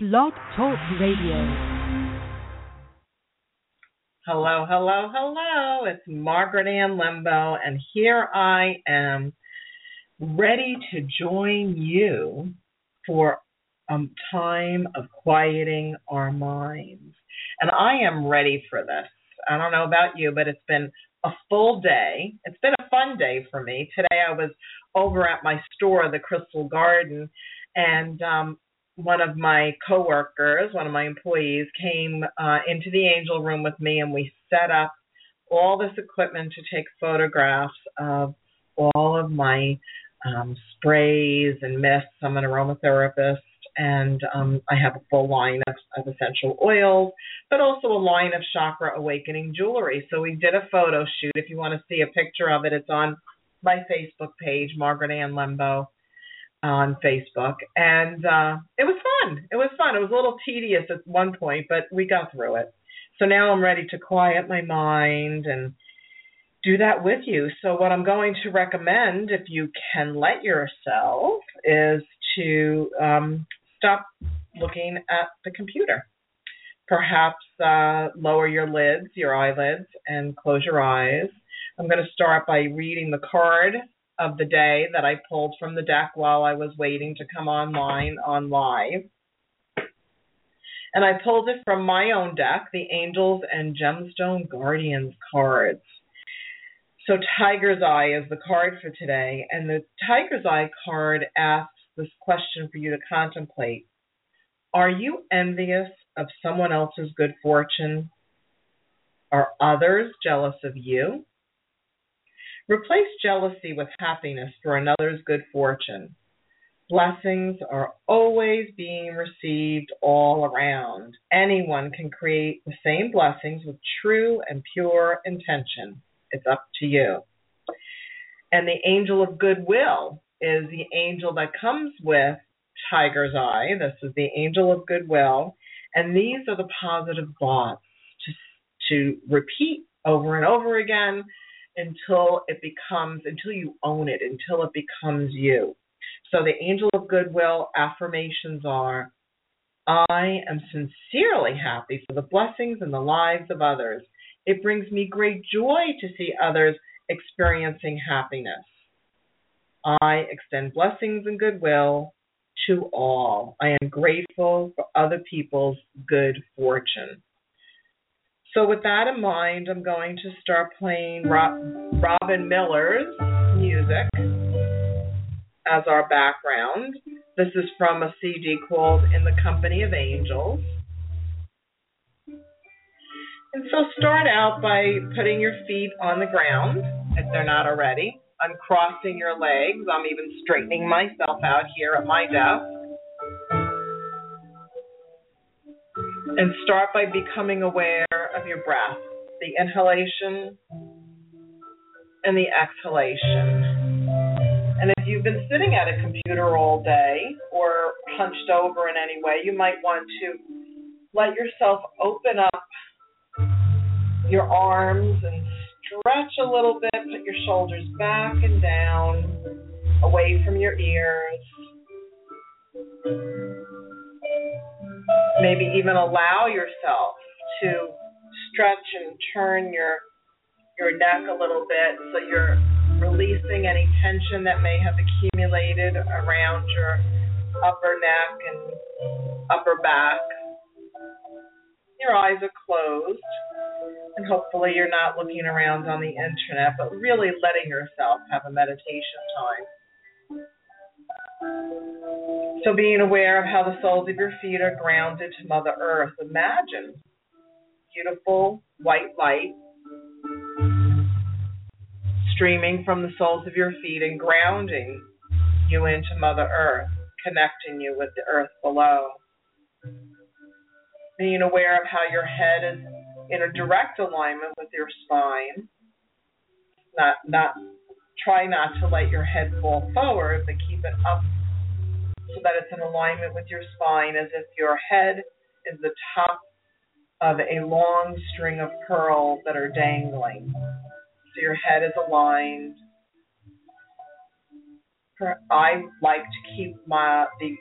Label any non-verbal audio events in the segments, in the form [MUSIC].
Blog Talk Radio. Hello, hello, hello. It's Margaret Ann Lembo, and here I am ready to join you for a time of quieting our minds. And I am ready for this. I don't know about you, but it's been a full day. It's been a fun day for me. Today I was over at my store, the Crystal Garden, and um, one of my coworkers, one of my employees, came uh, into the angel room with me, and we set up all this equipment to take photographs of all of my um, sprays and mists. I'm an aromatherapist, and um, I have a full line of, of essential oils, but also a line of chakra awakening jewelry. So we did a photo shoot. If you want to see a picture of it, it's on my Facebook page, Margaret Ann Lembo on Facebook, and uh, it was fun. It was fun. It was a little tedious at one point, but we got through it. So now I'm ready to quiet my mind and do that with you. So what I'm going to recommend, if you can let yourself, is to um, stop looking at the computer. Perhaps uh, lower your lids, your eyelids, and close your eyes. I'm going to start by reading the card of the day that I pulled from the deck while I was waiting to come online on live. And I pulled it from my own deck, the Angels and Gemstone Guardians cards. So Tiger's Eye is the card for today, and the Tiger's Eye card asks this question for you to contemplate. Are you envious of someone else's good fortune? Are others jealous of you? Replace jealousy with happiness for another's good fortune. Blessings are always being received all around. Anyone can create the same blessings with true and pure intention. It's up to you. And the angel of goodwill is the angel that comes with Tiger's Eye. This is the angel of goodwill. And these are the positive thoughts to, to repeat over and over again until it becomes, until you own it, until it becomes you. So the angel of goodwill affirmations are I am sincerely happy for the blessings and the lives of others. It brings me great joy to see others experiencing happiness. I extend blessings and goodwill to all. I am grateful for other people's good fortune. So, with that in mind, I'm going to start playing Robin Miller's music as our background. This is from a CD called In the Company of Angels. And so, start out by putting your feet on the ground if they're not already, I'm crossing your legs. I'm even straightening myself out here at my desk. And start by becoming aware of your breath, the inhalation and the exhalation. And if you've been sitting at a computer all day or hunched over in any way, you might want to let yourself open up your arms and stretch a little bit, put your shoulders back and down, away from your ears maybe even allow yourself to stretch and turn your your neck a little bit so you're releasing any tension that may have accumulated around your upper neck and upper back. Your eyes are closed, and hopefully you're not looking around on the internet, but really letting yourself have a meditation time. So being aware of how the soles of your feet are grounded to Mother Earth. Imagine beautiful white light streaming from the soles of your feet and grounding you into Mother Earth, connecting you with the earth below. Being aware of how your head is in a direct alignment with your spine. Not not try not to let your head fall forward, but keep it up so that it's in alignment with your spine as if your head is the top of a long string of pearls that are dangling. So your head is aligned. I like to keep my the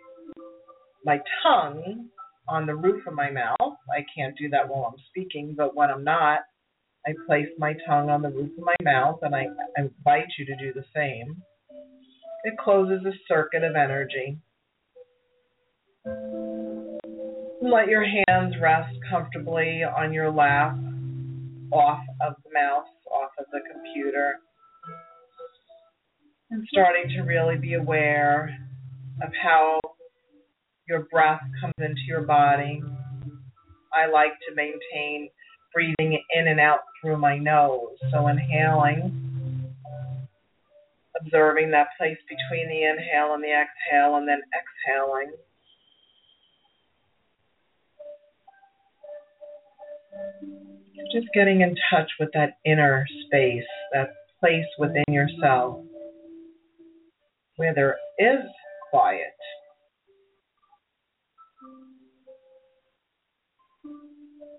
my tongue on the roof of my mouth. I can't do that while I'm speaking, but when I'm not, I place my tongue on the roof of my mouth and I invite you to do the same. It closes a circuit of energy. Let your hands rest comfortably on your lap, off of the mouse, off of the computer. And starting to really be aware of how your breath comes into your body. I like to maintain breathing in and out through my nose. So inhaling, observing that place between the inhale and the exhale, and then exhaling. Just getting in touch with that inner space, that place within yourself where there is quiet.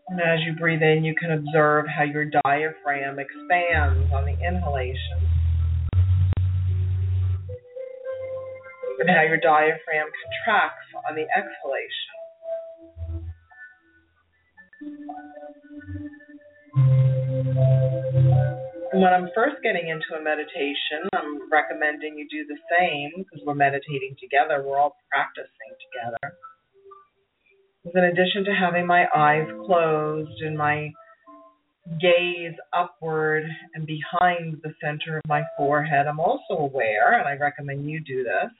And as you breathe in, you can observe how your diaphragm expands on the inhalation. And how your diaphragm contracts on the exhalation. When I'm first getting into a meditation, I'm recommending you do the same because we're meditating together. We're all practicing together in addition to having my eyes closed and my gaze upward and behind the center of my forehead, I'm also aware, and I recommend you do this,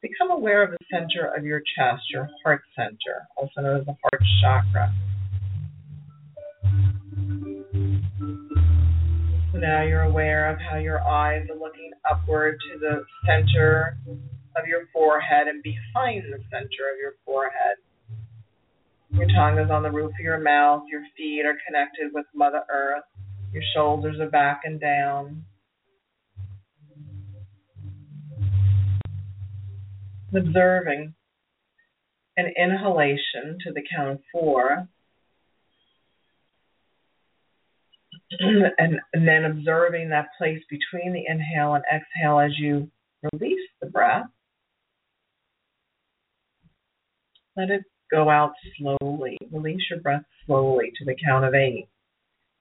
become aware of the center of your chest, your heart center, also known as the heart chakra. Now you're aware of how your eyes are looking upward to the center of your forehead and behind the center of your forehead. Your tongue is on the roof of your mouth. Your feet are connected with Mother Earth. Your shoulders are back and down. Observing an inhalation to the count of four. [CLEARS THROAT] and, and then observing that place between the inhale and exhale as you release the breath. Let it Go out slowly. Release your breath slowly to the count of eight.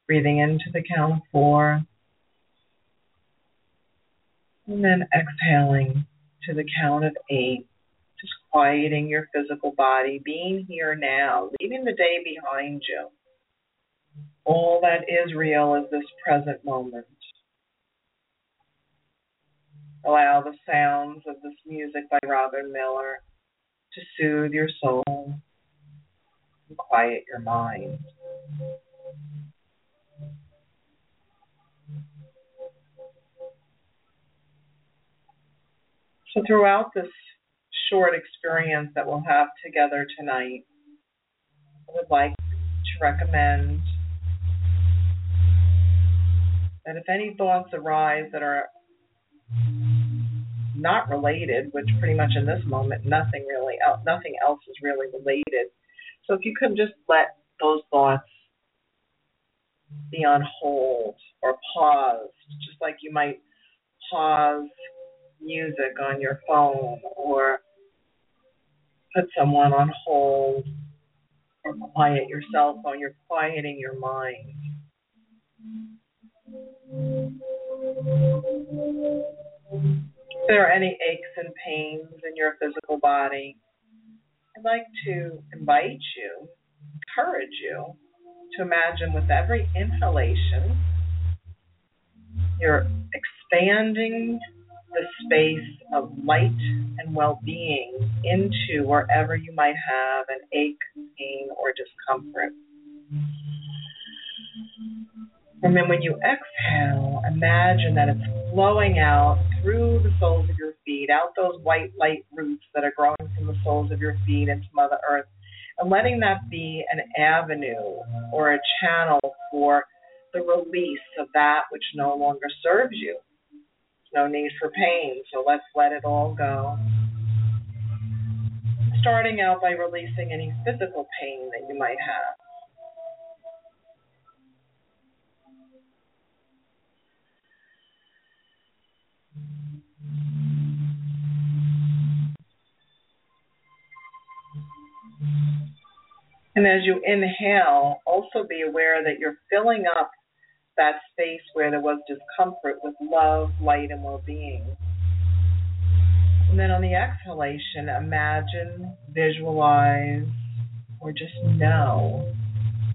Breathing into the count of four. And then exhaling to the count of eight. Just quieting your physical body, being here now, leaving the day behind you. All that is real is this present moment. Allow the sounds of this music by Robin Miller to soothe your soul and quiet your mind. So, throughout this short experience that we'll have together tonight, I would like to recommend that if any thoughts arise that are not related, which pretty much in this moment nothing really else, nothing else is really related. So if you can just let those thoughts be on hold or paused, just like you might pause music on your phone or put someone on hold or quiet your cell phone, you're quieting your mind there are any aches and pains in your physical body, I'd like to invite you, encourage you to imagine with every inhalation, you're expanding the space of light and well being into wherever you might have an ache, pain, or discomfort. And then when you exhale, imagine that it's flowing out through the soles of your feet, out those white light roots that are growing from the soles of your feet into Mother Earth, and letting that be an avenue or a channel for the release of that which no longer serves you. no need for pain, so let's let it all go. Starting out by releasing any physical pain that you might have. And as you inhale, also be aware that you're filling up that space where there was discomfort with love, light, and well being. And then on the exhalation, imagine, visualize, or just know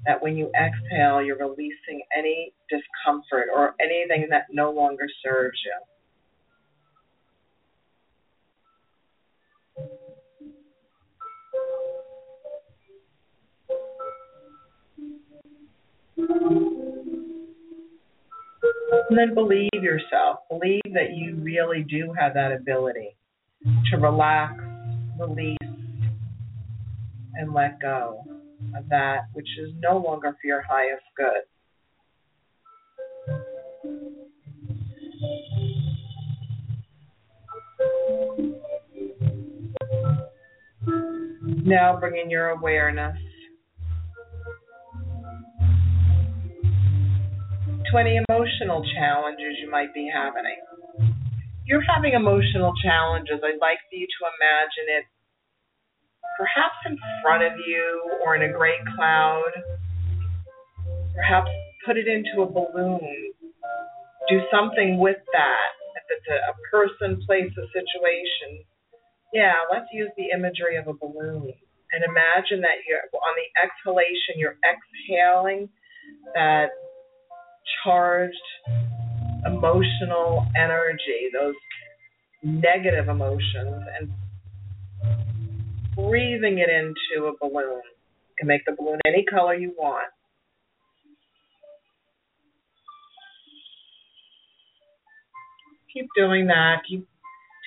that when you exhale, you're releasing any discomfort or anything that no longer serves you. And then believe yourself. Believe that you really do have that ability to relax, release, and let go of that which is no longer for your highest good. Now bring in your awareness to any emotional challenges you might be having. You're having emotional challenges. I'd like for you to imagine it perhaps in front of you or in a gray cloud. Perhaps put it into a balloon. Do something with that. If it's a, a person, place, a situation. Yeah, let's use the imagery of a balloon. And imagine that you're on the exhalation, you're exhaling that charged emotional energy, those negative emotions, and breathing it into a balloon. You can make the balloon any color you want. Keep doing that. Keep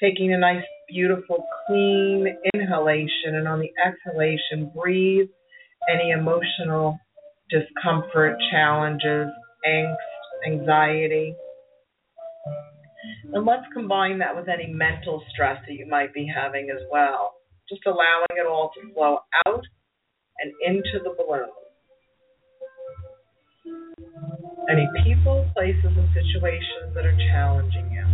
taking a nice, beautiful, clean inhalation, and on the exhalation, breathe any emotional discomfort, challenges, angst, anxiety. And let's combine that with any mental stress that you might be having as well just allowing it all to flow out and into the balloon. Any people, places, and situations that are challenging you.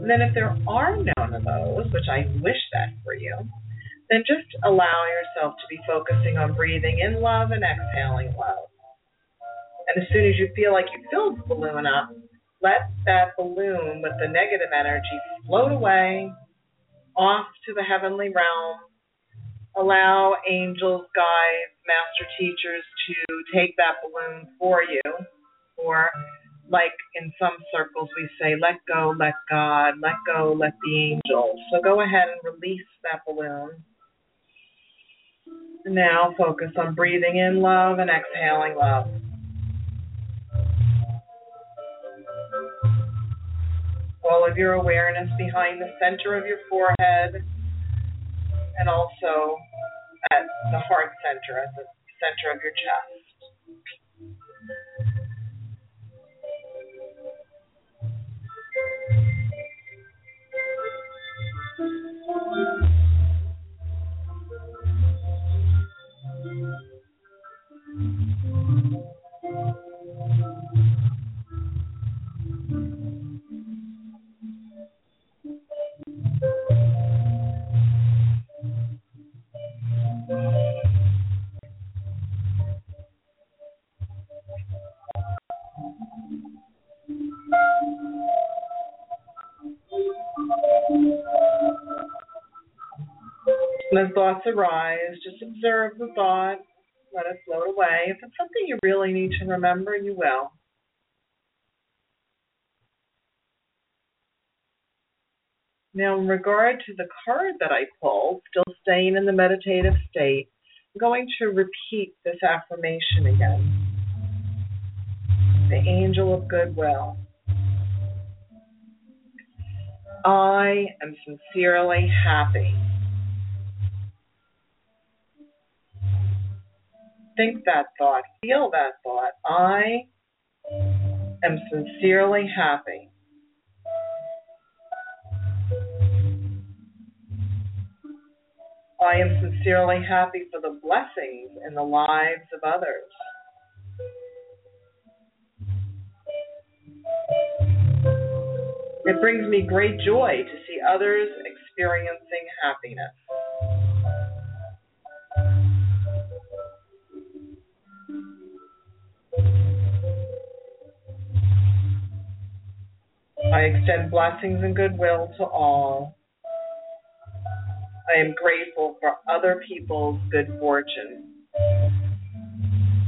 And then, if there are none of those, which I wish that for you, then just allow yourself to be focusing on breathing in love and exhaling love. And as soon as you feel like you filled the balloon up, let that balloon with the negative energy float away off to the heavenly realm. Allow angels, guides, master teachers to take that balloon for you. Or, like in some circles, we say, let go, let God, let go, let the angels. So go ahead and release that balloon. Now focus on breathing in love and exhaling love. all of your awareness behind the center of your forehead and also at the heart center, at the center of your chest. When thoughts arise, just observe the thought, let it float away. If it's something you really need to remember, you will. Now, in regard to the card that I pulled, still staying in the meditative state, I'm going to repeat this affirmation again. The angel of goodwill. I am sincerely happy think that thought, feel that thought. I am sincerely happy. I am sincerely happy for the blessings in the lives of others. It brings me great joy to see others experiencing happiness. I extend blessings and goodwill to all. I am grateful for other people's good fortune.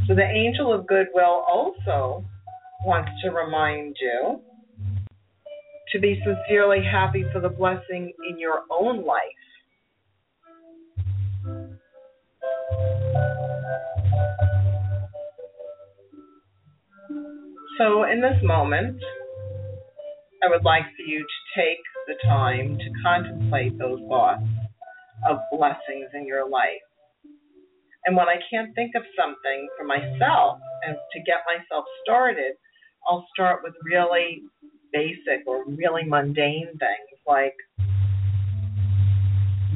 So the angel of goodwill also wants to remind you to be sincerely happy for the blessing in your own life. So, in this moment, I would like for you to take the time to contemplate those thoughts of blessings in your life. And when I can't think of something for myself and to get myself started, I'll start with really basic or really mundane things like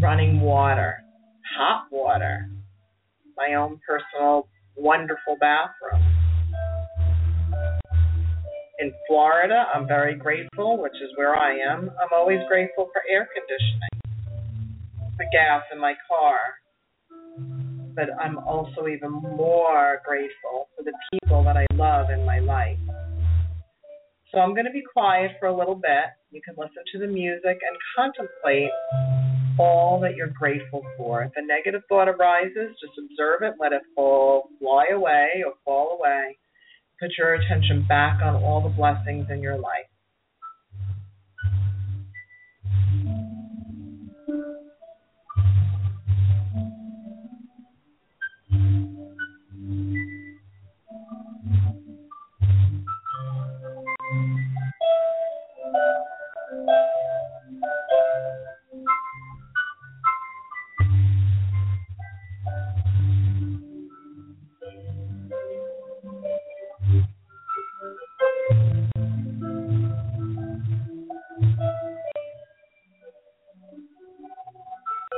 running water, hot water, my own personal wonderful bathroom. In Florida, I'm very grateful, which is where I am. I'm always grateful for air conditioning, for gas in my car. But I'm also even more grateful for the people that I love in my life. So I'm going to be quiet for a little bit. You can listen to the music and contemplate all that you're grateful for. If a negative thought arises, just observe it, let it fall, fly away or fall away. Put your attention back on all the blessings in your life.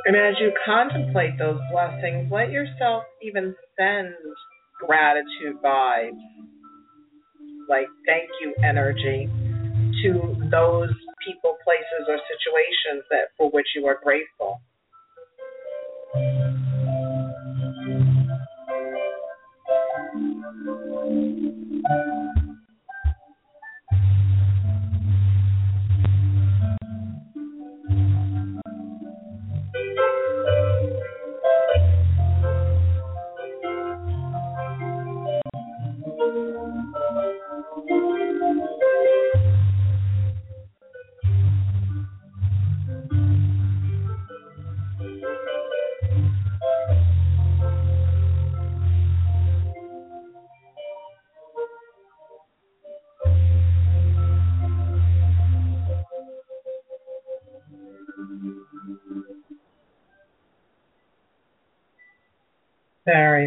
And as you contemplate those blessings, let yourself even send gratitude vibes, like thank you energy, to those people, places, or situations that for which you are grateful.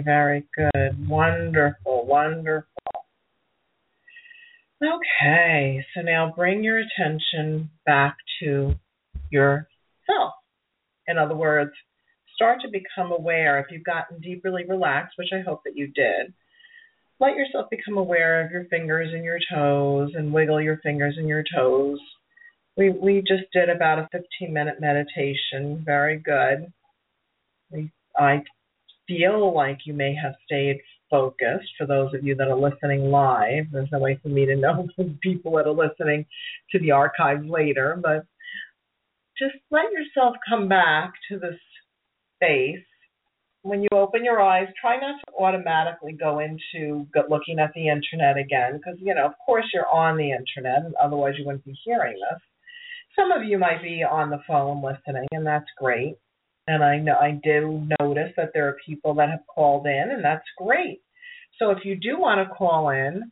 Very, good. Wonderful, wonderful. Okay, so now bring your attention back to yourself. In other words, start to become aware. If you've gotten deeply relaxed, which I hope that you did, let yourself become aware of your fingers and your toes and wiggle your fingers and your toes. We we just did about a 15 minute meditation. Very good. We I feel like you may have stayed focused for those of you that are listening live. There's no way for me to know [LAUGHS] people that are listening to the archives later, but just let yourself come back to this space. When you open your eyes, try not to automatically go into looking at the internet again, because, you know, of course you're on the internet, otherwise you wouldn't be hearing this. Some of you might be on the phone listening, and that's great and I know I do notice that there are people that have called in, and that's great. So if you do want to call in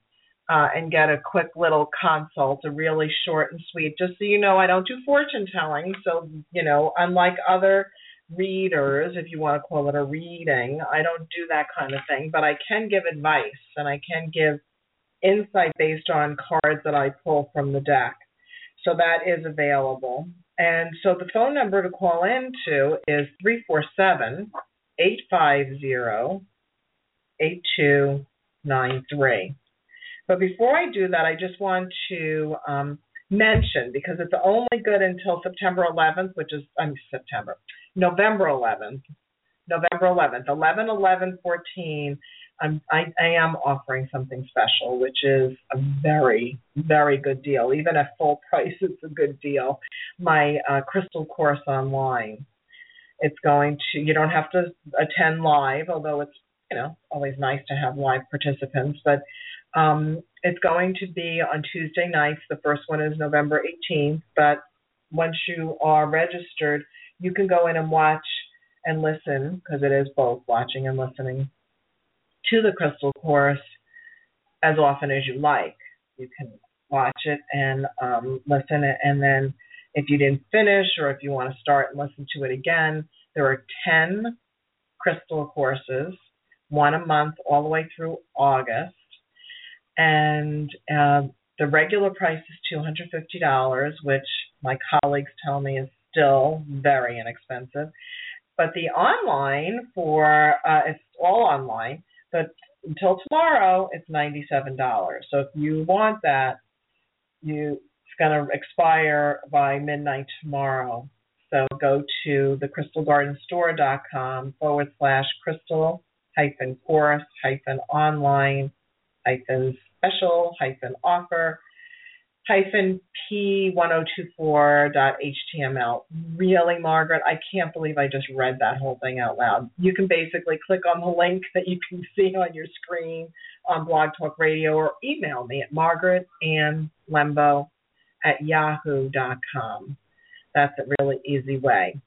uh, and get a quick little consult, a really short and sweet, just so you know, I don't do fortune telling. So you know, unlike other readers, if you want to call it a reading, I don't do that kind of thing, but I can give advice and I can give insight based on cards that I pull from the deck. So that is available. And so the phone number to call into is 347 850 8293. But before I do that, I just want to um, mention because it's only good until September 11th, which is I mean September, November 11th, November 11th, 11, 11, 14. I'm, I, I am offering something special, which is a very, very good deal. Even at full [LAUGHS] price, it's a good deal. My uh, crystal course online. It's going to. You don't have to attend live, although it's you know always nice to have live participants. But um, it's going to be on Tuesday nights. The first one is November 18th. But once you are registered, you can go in and watch and listen because it is both watching and listening to the crystal course as often as you like. You can watch it and um, listen, and then if you didn't finish or if you want to start and listen to it again, there are 10 crystal courses, one a month all the way through August. And uh, the regular price is $250, which my colleagues tell me is still very inexpensive. But the online for uh, it's all online, but until tomorrow it's ninety seven dollars. So if you want that, you it's gonna expire by midnight tomorrow. So go to thecrystalgardenstore.com forward slash crystal hyphen course hyphen online hyphen special hyphen offer hyphen p1024.html. Really, Margaret, I can't believe I just read that whole thing out loud. You can basically click on the link that you can [LAUGHS] see on your screen on Blog Talk Radio or email me at margaretannlembo at yahoo.com. That's a really easy way.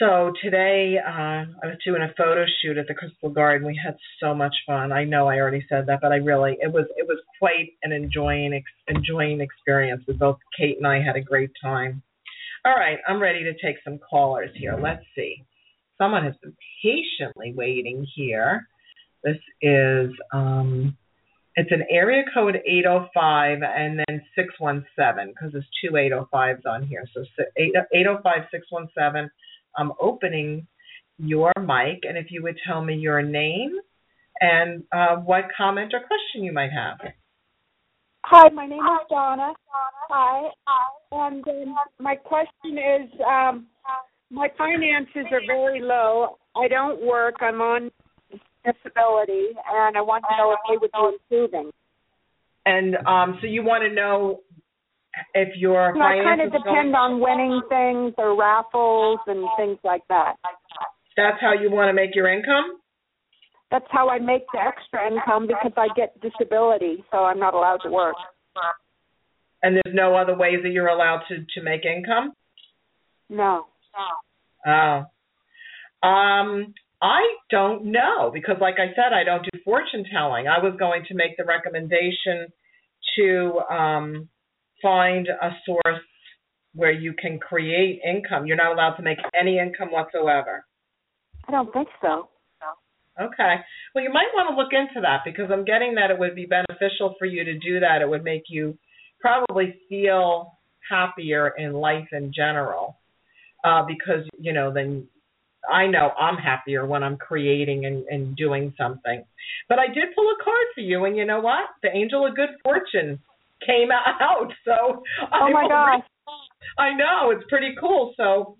So today uh, I was doing a photo shoot at the Crystal Garden. We had so much fun. I know I already said that, but I really it was it was quite an enjoying enjoying experience. We both Kate and I had a great time. All right, I'm ready to take some callers here. Let's see. Someone has been patiently waiting here. This is um, it's an area code 805 and then 617 because there's two 805s on here. So 805 617 I'm opening your mic, and if you would tell me your name and uh, what comment or question you might have. Hi, my name is Donna. Hi, and um, my question is, um, my finances are very low. I don't work. I'm on disability, and I want to know if they would be improving. And um, so you want to know if your you I kind of depend on winning things or raffles and things like that. That's how you want to make your income? That's how I make the extra income because I get disability, so I'm not allowed to work. And there's no other ways that you're allowed to to make income? No. Oh. Um I don't know because like I said I don't do fortune telling. I was going to make the recommendation to um find a source where you can create income. You're not allowed to make any income whatsoever. I don't think so. Okay. Well, you might want to look into that because I'm getting that it would be beneficial for you to do that. It would make you probably feel happier in life in general. Uh, because, you know, then I know I'm happier when I'm creating and, and doing something. But I did pull a card for you, and you know what? The angel of good fortune came out. [LAUGHS] So oh my gosh, I know it's pretty cool. So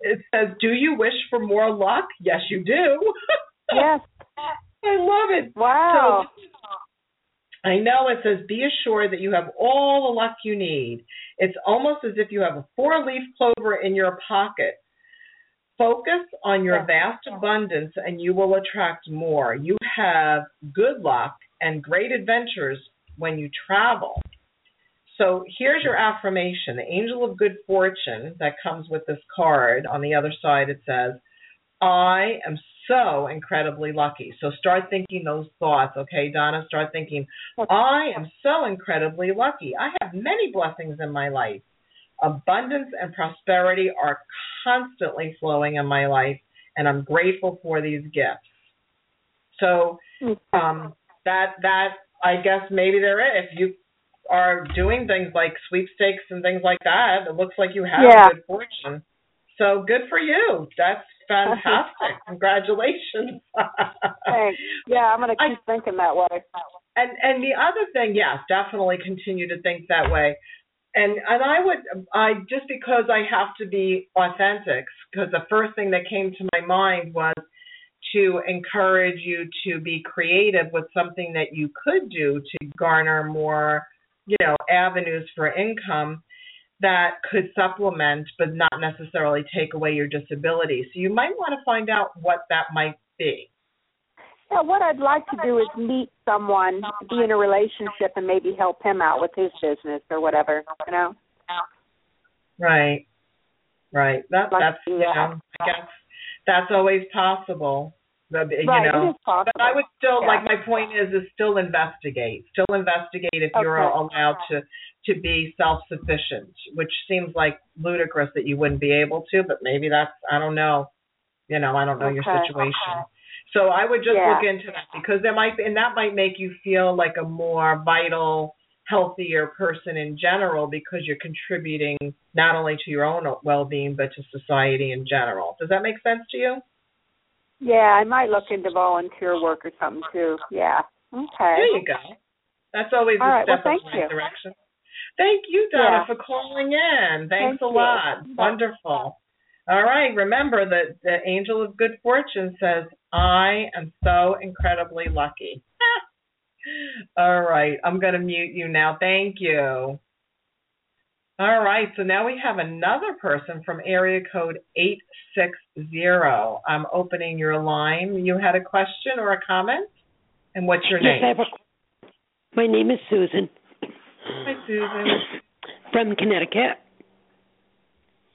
it says, "Do you wish for more luck?" Yes, you do. [LAUGHS] yes, I love it. Wow. So, I know it says, "Be assured that you have all the luck you need." It's almost as if you have a four-leaf clover in your pocket. Focus on your vast abundance and you will attract more. You have good luck and great adventures when you travel. So here's your affirmation the angel of good fortune that comes with this card. On the other side, it says, I am so incredibly lucky. So start thinking those thoughts, okay, Donna? Start thinking, I am so incredibly lucky. I have many blessings in my life. Abundance and prosperity are constantly flowing in my life, and I'm grateful for these gifts. So um, that that I guess maybe there is. If you are doing things like sweepstakes and things like that, it looks like you have yeah. good fortune. So good for you. That's [LAUGHS] fantastic. Congratulations. [LAUGHS] Thanks. Yeah, I'm going to keep I, thinking that way. And and the other thing, yes, definitely continue to think that way. And and I would I just because I have to be authentic because the first thing that came to my mind was to encourage you to be creative with something that you could do to garner more, you know, avenues for income that could supplement but not necessarily take away your disability. So you might want to find out what that might be. Yeah, what I'd like to do is meet someone, be in a relationship, and maybe help him out with his business or whatever. You know. Right. Right. That that's you know, I guess that's always possible. But, you right, know, it is possible. but I would still Yeah. like my point is is still investigate. Still investigate if you're allowed to to be self sufficient, which seems like ludicrous that you wouldn't be able to, but maybe that's I don't know. You know, I don't know your Okay. situation. So I would just Yeah. look into that because there might be, and that might make you feel like a more vital, healthier person in general because you're contributing not only to your own well-being but to society in general. Does that make sense to you? Yeah, I might look into volunteer work or something too. Yeah. Okay. There you go. That's always All a right, well, step in the right you. direction. Thank you, Donna, Yeah. for calling in. Thanks Thank a you. lot. Wonderful. All right. Remember that the angel of good fortune says, I am so incredibly lucky. [LAUGHS] All right. I'm going to mute you now. Thank you. All right. So now we have another person from area code 860. I'm opening your line. You had a question or a comment? And what's your Yes, I name? have a, my name is Susan Hi, Susan. from Connecticut.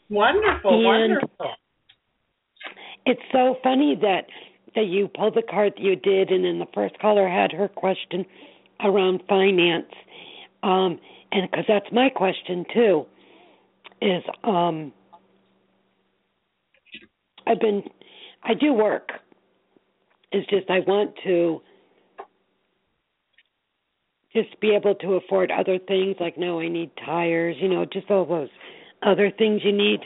Wonderful, And- wonderful. It's so funny that that you pulled the card that you did, and then the first caller had her question around finance, um, and because that's my question too, is um, I've been I do work. It's just I want to just be able to afford other things like no I need tires, you know, just all those other things you need.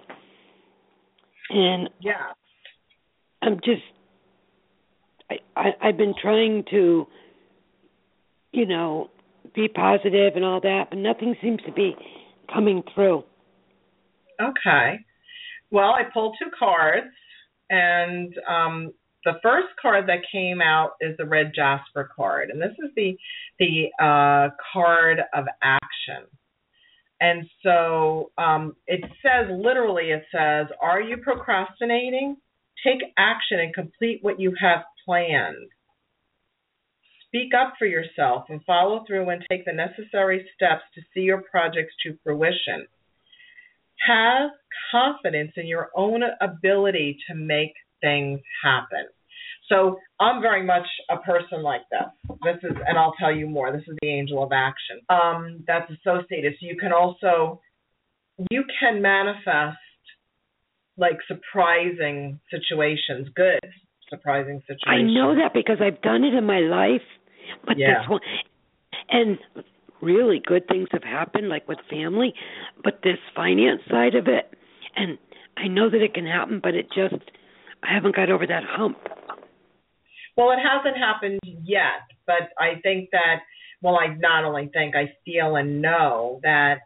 And Yeah. I'm just I, I I've been trying to you know be positive and all that, but nothing seems to be coming through. Okay. Well, I pulled two cards, and um, the first card that came out is the red Jasper card, and this is the the uh, card of action. And so um, it says literally, it says, "Are you procrastinating? Take action and complete what you have planned." Speak up for yourself and follow through and take the necessary steps to see your projects to fruition. Have confidence in your own ability to make things happen. So I'm very much a person like this. This is, and I'll tell you more. This is the angel of action. Um, that's associated. So you can also, you can manifest like surprising situations, good surprising situations. I know that because I've done it in my life, but Yeah. this one and really good things have happened like with family, but this finance side of it and I know that it can happen, but it just I haven't got over that hump. Well, it hasn't happened yet, but I think that, well, I not only think, I feel and know that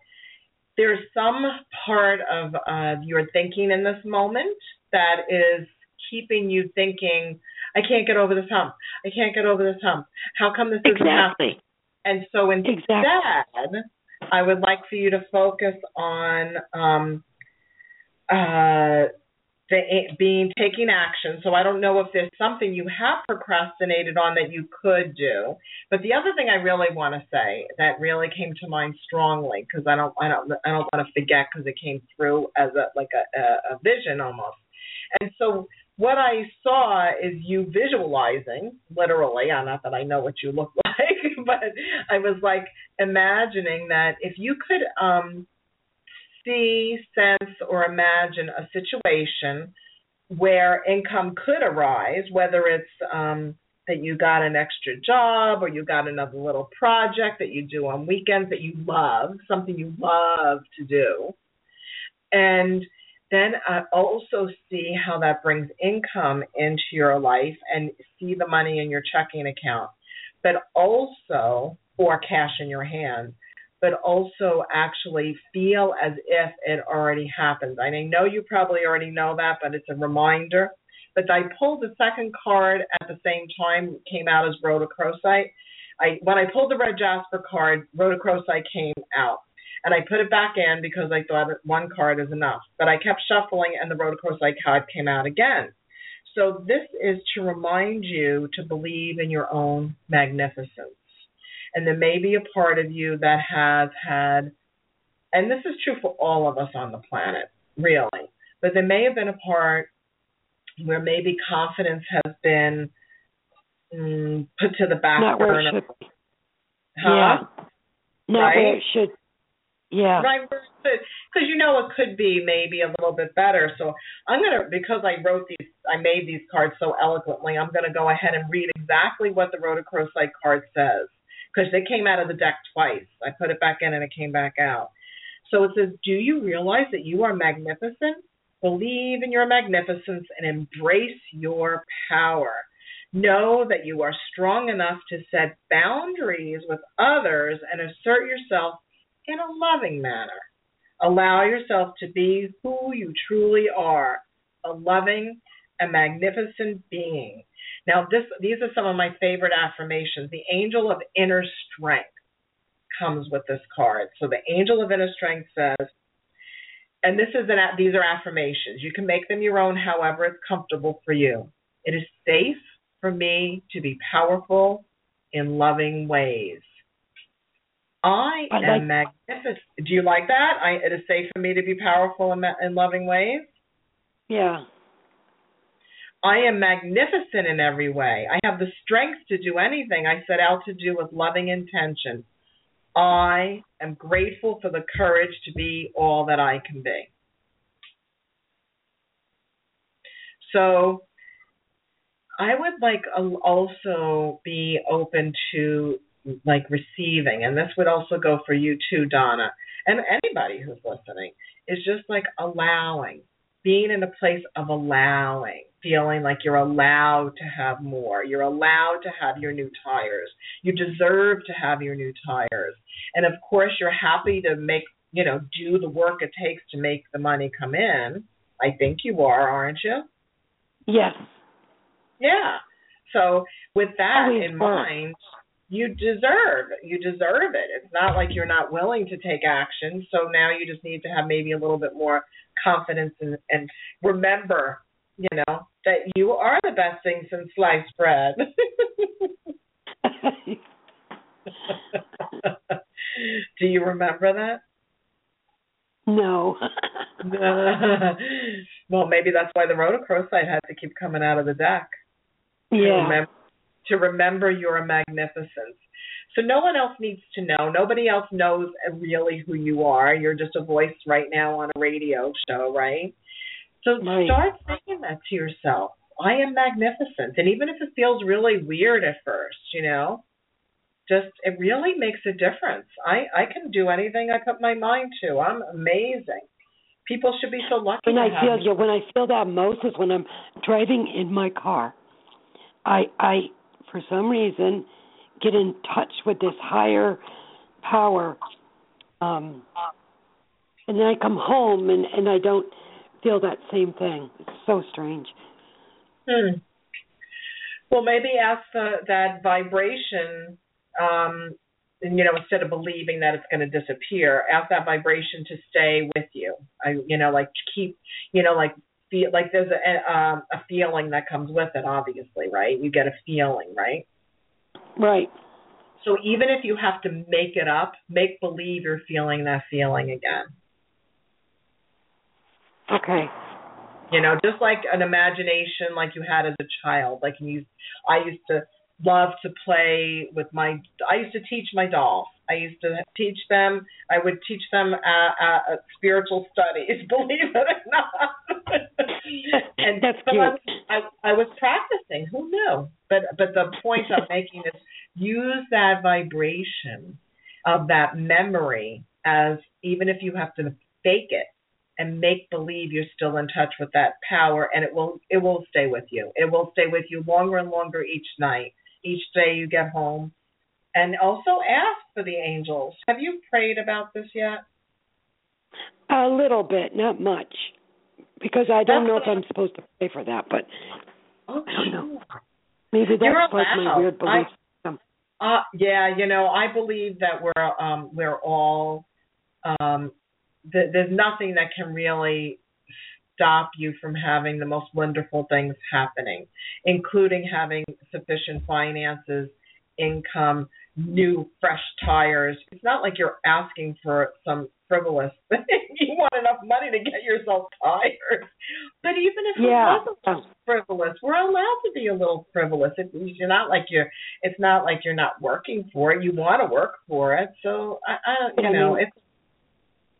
there's some part of uh, your thinking in this moment that is keeping you thinking, I can't get over this hump. I can't get over this hump. How come this isn't happening? Exactly. And so instead, Exactly. I would like for you to focus on um, uh, the, being taking action. So I don't know if there's something you have procrastinated on that you could do. But the other thing I really want to say that really came to mind strongly because I don't I don't I don't want to forget because it came through as a like a, a, a vision almost. And so what I saw is you visualizing, literally, uh, not that I know what you look [LAUGHS] like, but I was like imagining that if you could um, see, sense, or imagine a situation where income could arise, whether it's um, that you got an extra job or you got another little project that you do on weekends that you love, something you love to do, and then uh, also see how that brings income into your life and see the money in your checking account. but also, or cash in your hand, but also actually feel as if it already happened. I know you probably already know that, but it's a reminder. But I pulled the second card at the same time, came out as rhodochrosite. I when I pulled the red jasper card, rhodochrosite came out. And I put it back in because I thought one card is enough. But I kept shuffling and the rhodochrosite card came out again. So this is to remind you to believe in your own magnificence. And there may be a part of you that has had, and this is true for all of us on the planet, really, but there may have been a part where maybe confidence has been mm, put to the back Not burner. Where it should. Huh? Yeah. Not Right? where it should. Yeah. Right, because you know it could be maybe a little bit better. So I'm gonna because I wrote these, I made these cards so eloquently. I'm gonna go ahead and read exactly what the rhodochrosite card says because they came out of the deck twice. I put it back in and it came back out. So it says, "Do you realize that you are magnificent? Believe in your magnificence and embrace your power." Know that you are strong enough to set boundaries with others and assert yourself in a loving manner. Allow yourself to be who you truly are, a loving and magnificent being. Now, this, these are some of my favorite affirmations. The angel of inner strength comes with this card. So the angel of inner strength says, and this is an, these are affirmations. You can make them your own, however it's comfortable for you. It is safe for me to be powerful in loving ways. I, I am magnificent. Do you like that? I, it is safe for me to be powerful in, ma- in loving ways. Yeah. I am magnificent in every way. I have the strength to do anything I set out to do with loving intention. I am grateful for the courage to be all that I can be. So, I would like also be open to like receiving, and this would also go for you too, Donna, and anybody who's listening, is just like allowing, being in a place of allowing, feeling like you're allowed to have more. You're allowed to have your new tires. You deserve to have your new tires. And of course, you're happy to make, you know, do the work it takes to make the money come in. I think you are, aren't you? Yes. Yeah. So with that oh, Always in work. mind, you deserve you deserve it. It's not like you're not willing to take action. So now you just need to have maybe a little bit more confidence and, and remember, you know, that you are the best thing since sliced bread. [LAUGHS] Do you remember that? no. [LAUGHS] well, maybe that's why the rhodochrosite had to keep coming out of the deck. yeah. To remember your magnificence. So no one else needs to know. Nobody else knows really who you are. You're just a voice right now on a radio show, right? So Right. start saying that to yourself. I am magnificent. And even if it feels really weird at first, you know, just it really makes a difference. I I can do anything I put my mind to. I'm amazing. People should be so lucky When I feel yeah, when I feel that most is when I'm driving in my car. I I for some reason get in touch with this higher power. Um and then I come home and and I don't feel that same thing. It's so strange. Hmm. Well, maybe ask the, that vibration, um, you know, instead of believing that it's going to disappear, ask that vibration to stay with you. I, you know, like to keep, you know, like feel like there's a um, a feeling that comes with it. Obviously, right? You get a feeling, right? Right. So even if you have to make it up, make believe you're feeling that feeling again. Okay. you know just like an imagination like you had as a child like you i used to love to play with my i used to teach my dolls. I used to teach them i would teach them uh, uh, spiritual studies [LAUGHS] believe it or not. [LAUGHS] And That's so I, cute. I i was practicing who knew? But but the point i'm making is use that vibration of that memory as even if you have to fake it and make believe you're still in touch with that power and it will it will stay with you. It will stay with you longer and longer each night each day you get home and also ask for the angels. Have you prayed about this yet? A little bit, not much, because I don't That's know if I'm [LAUGHS] supposed to pray for that, but Oh, I don't know. maybe that's like my weird belief. system. Uh, yeah, you know, I believe that we're um, we're all um, th- there's nothing that can really stop you from having the most wonderful things happening, including having sufficient finances, income, new fresh tires. It's not like you're asking for some frivolous [LAUGHS] thing. you want enough money to get yourself tires. But even if Yeah. it wasn't frivolous, we're allowed to be a little frivolous. It, you're not like you're. It's not like you're not working for it. You want to work for it. So I, I you Yeah, I know, mean- it's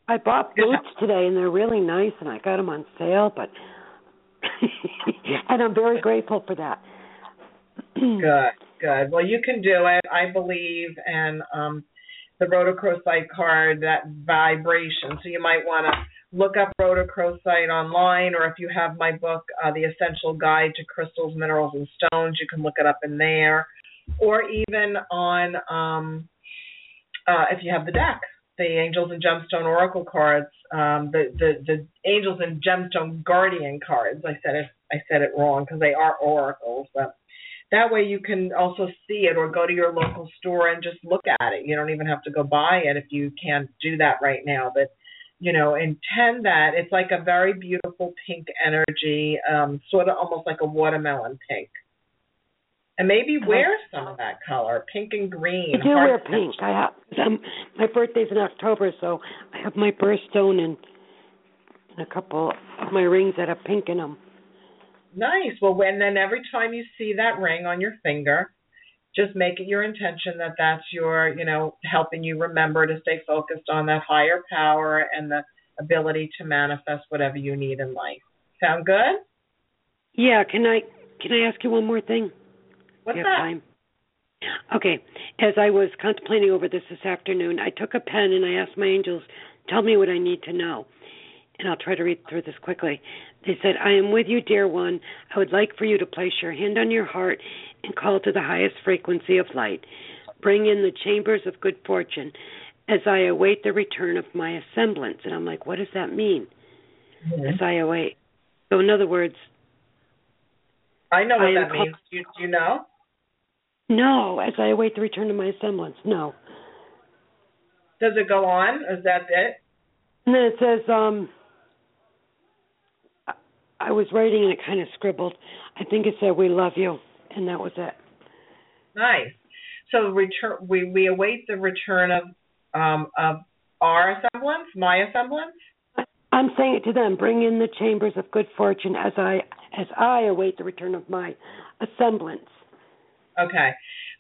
I bought boots today, and they're really nice, and I got them on sale, but [LAUGHS] and I'm very grateful for that. Good, good. Well, you can do it. I believe, and um, the rhodochrosite card, that vibration. So you might want to look up rhodochrosite online, or if you have my book, uh, The Essential Guide to Crystals, Minerals, and Stones, you can look it up in there, or even on um, uh, if you have the deck, the Angels and Gemstone Oracle cards, um, the, the the Angels and Gemstone Guardian cards. I said it I said it wrong because they are oracles, but that way you can also see it or go to your local store and just look at it. You don't even have to go buy it if you can't do that right now. But you know, intend that it's like a very beautiful pink energy, um, sort of almost like a watermelon pink. And maybe wear some of that color, pink and green. I do wear pink. I have um, my birthday's in October, so I have my birthstone and, and a couple of my rings that have pink in them. Nice. Well, and then every time you see that ring on your finger, just make it your intention that that's your, you know, helping you remember to stay focused on that higher power and the ability to manifest whatever you need in life. Sound good? Yeah, can I can I ask you one more thing? What's that? time? Okay. As I was contemplating over this this afternoon, I took a pen and I asked my angels, "Tell me what I need to know." And I'll try to read through this quickly. They said, "I am with you, dear one. I would like for you to place your hand on your heart and call to the highest frequency of light. Bring in the chambers of good fortune as I await the return of my assemblance." And I'm like, "What does that mean?" Mhm. As I await. So in other words, I know what I that means. Do you, do you know? No, as I await the return of my assemblance. No. Does it go on? Is that it? And then it says, um, I- was writing and it kind of scribbled. I think it said, "We love you," and that was it. Nice. So return. We we await the return of um of our assemblance, my assemblance. I'm saying it to them. Bring in the chambers of good fortune as I as I await the return of my assemblance. Okay.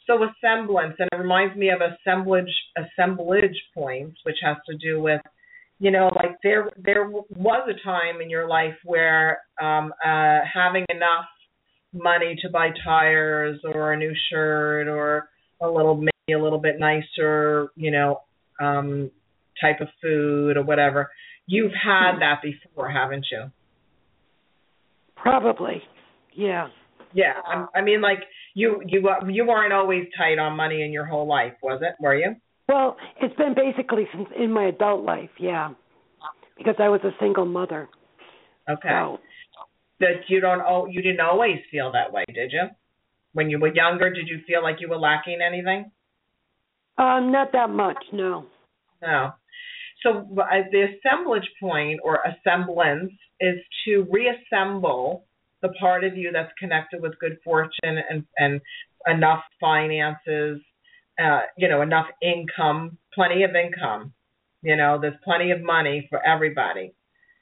So assemblance, and it reminds me of assemblage assemblage points, which has to do with, you know, like there there was a time in your life where um uh having enough money to buy tires or a new shirt or a little maybe a little bit nicer, you know, um type of food or whatever. You've had that before, haven't you? Probably, yeah. Yeah, I'm, I mean, like you you you weren't always tight on money in your whole life, was it? Were you? Well, it's been basically since in my adult life, yeah, because I was a single mother. Okay. So That you don't oh you didn't always feel that way, did you? When you were younger, did you feel like you were lacking anything? um, not that much, no. No. So uh, the assemblage point or assemblance is to reassemble the part of you that's connected with good fortune and and enough finances, uh, you know, enough income, plenty of income. You know, there's plenty of money for everybody.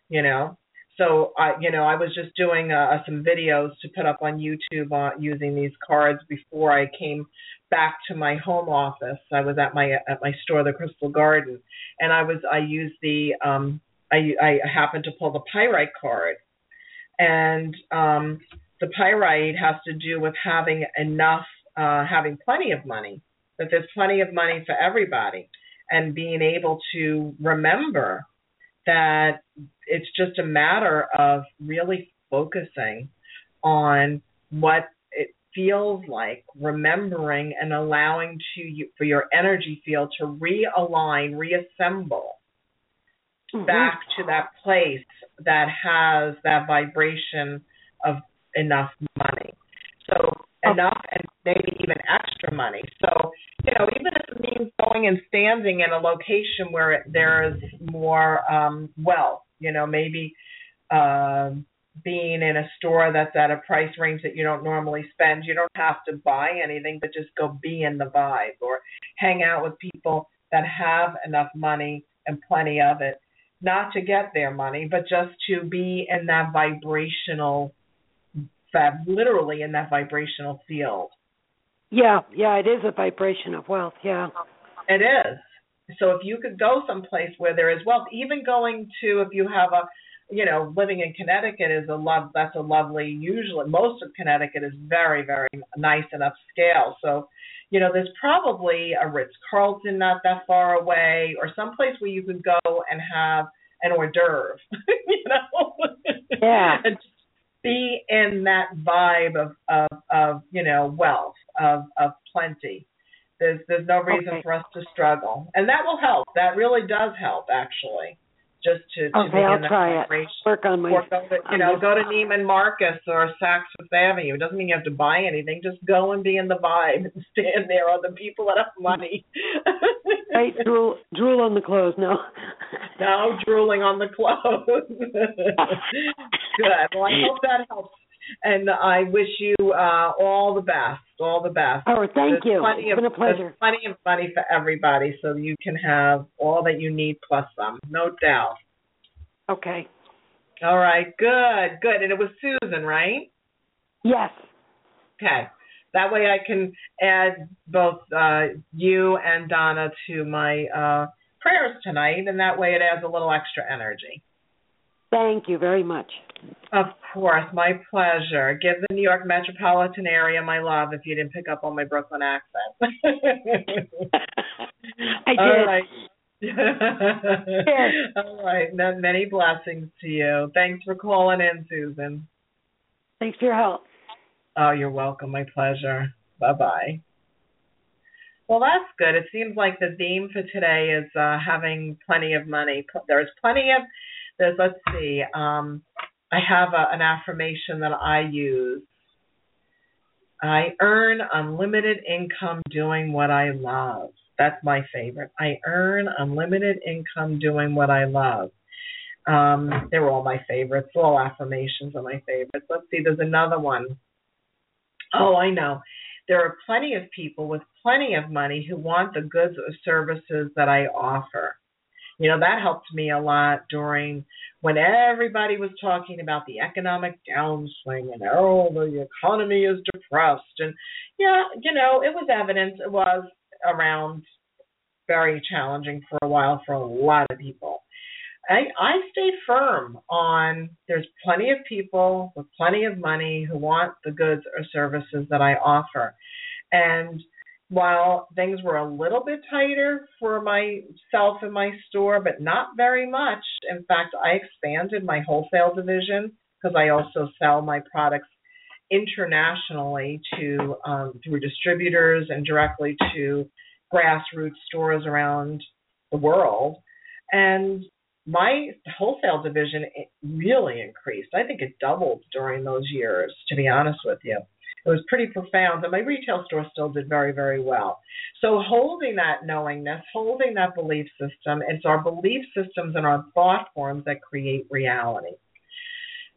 You know, so I, you know, I was just doing uh, some videos to put up on YouTube uh, using these cards before I came back to my home office. I was at my at my store, the Crystal Garden, and I was I used the um I I happened to pull the pyrite card, and um the pyrite has to do with having enough, uh having plenty of money, that there's plenty of money for everybody, and being able to remember that it's just a matter of really focusing on what it, feels like remembering and allowing to you for your energy field to realign, reassemble Mhm. back to that place that has that vibration of enough money. So enough and maybe even extra money. So, you know, even if it means going and standing in a location where there's more um wealth, you know, maybe um being in a store that's at a price range that you don't normally spend, you don't have to buy anything, but just go be in the vibe or hang out with people that have enough money and plenty of it. Not to get their money, but just to be in that vibrational, that literally in that vibrational field. Yeah, yeah, it is a vibration of wealth. Yeah. It is. So if you could go someplace where there is wealth, even going to if you have a you know, living in Connecticut is a love that's a lovely usually most of Connecticut is very, very nice and upscale. So, you know, there's probably a Ritz Carlton not that far away or someplace where you could go and have an hors d'oeuvre, [LAUGHS] you know. Yeah. [LAUGHS] and just be in that vibe of, of, of, you know, wealth, of, of plenty. There's there's no reason Okay. for us to struggle. And that will help. That really does help actually. Just to, to Okay, be I'll try it. Work on my. Or go to, you know, go to Neiman Marcus or Saks Fifth Avenue. It doesn't mean you have to buy anything. Just go and be in the vibe and stand there on the people that have money. [LAUGHS] Right, drool, drool on the clothes now. no drooling on the clothes. [LAUGHS] Good. Well, I hope that helps. And I wish you uh, all the best. All the best. Oh, thank There's you. Plenty It's of, been a pleasure. Plenty of money for everybody, so you can have all that you need plus some, no doubt. Okay. All right. Good. Good. And it was Susan, right? Yes. Okay. That way I can add both uh, you and Donna to my uh, prayers tonight, and that way it adds a little extra energy. Thank you very much. Of course, my pleasure. Give the New York metropolitan area my love if you didn't pick up on my Brooklyn accent. [LAUGHS] I did. All right. [LAUGHS] All right. Many blessings to you. Thanks for calling in, Susan. Thanks for your help. Oh, you're welcome. My pleasure. Bye bye. Well, that's good. It seems like the theme for today is uh, having plenty of money. There's plenty of. There's. Let's see. Um, I have a, an affirmation that I use. I earn unlimited income doing what I love. That's my favorite. I earn unlimited income doing what I love. Um, they're all my favorites. All affirmations are my favorites. Let's see. There's another one. Oh, I know. There are plenty of people with plenty of money who want the goods or services that I offer. You know, that helped me a lot during when everybody was talking about the economic downswing and oh, the economy is depressed. And yeah, you know, it was evident it was around very challenging for a while for a lot of people. I, I stayed firm on there's plenty of people with plenty of money who want the goods or services that I offer. And while things were a little bit tighter for myself and my store, but not very much. In fact, I expanded my wholesale division because I also sell my products internationally to um, through distributors and directly to grassroots stores around the world. And my wholesale division really increased. I think it doubled during those years, to be honest with you. It was pretty profound, and my retail store still did very, very well. So, holding that knowingness, holding that belief system, it's our belief systems and our thought forms that create reality.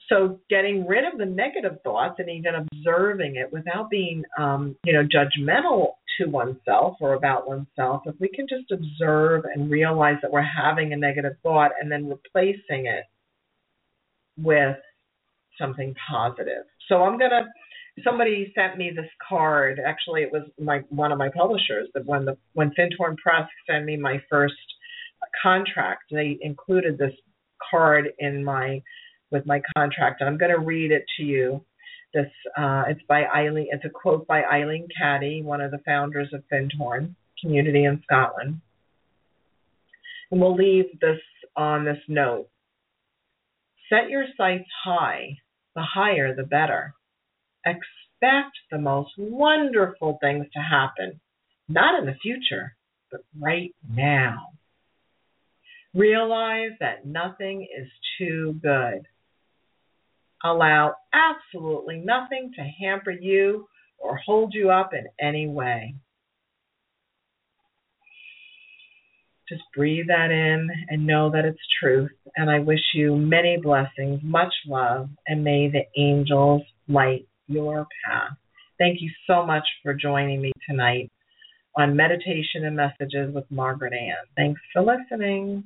So, getting rid of the negative thoughts and even observing it without being, um, you know, judgmental to oneself or about oneself, if we can just observe and realize that we're having a negative thought and then replacing it with something positive. So I'm gonna. Somebody sent me this card. Actually, it was my one of my publishers. That when the when Findhorn Press sent me my first contract, they included this card in my with my contract, I'm going to read it to you. This uh, it's by Eileen. It's a quote by Eileen Caddy, one of the founders of Findhorn Community in Scotland. And we'll leave this on this note. Set your sights high. The higher, the better. Expect the most wonderful things to happen, not in the future, but right now. Realize that nothing is too good. Allow absolutely nothing to hamper you or hold you up in any way. Just breathe that in and know that it's truth. And I wish you many blessings, much love, and may the angels light your path. Thank you so much for joining me tonight on Meditation and Messages with Margaret Ann. Thanks for listening.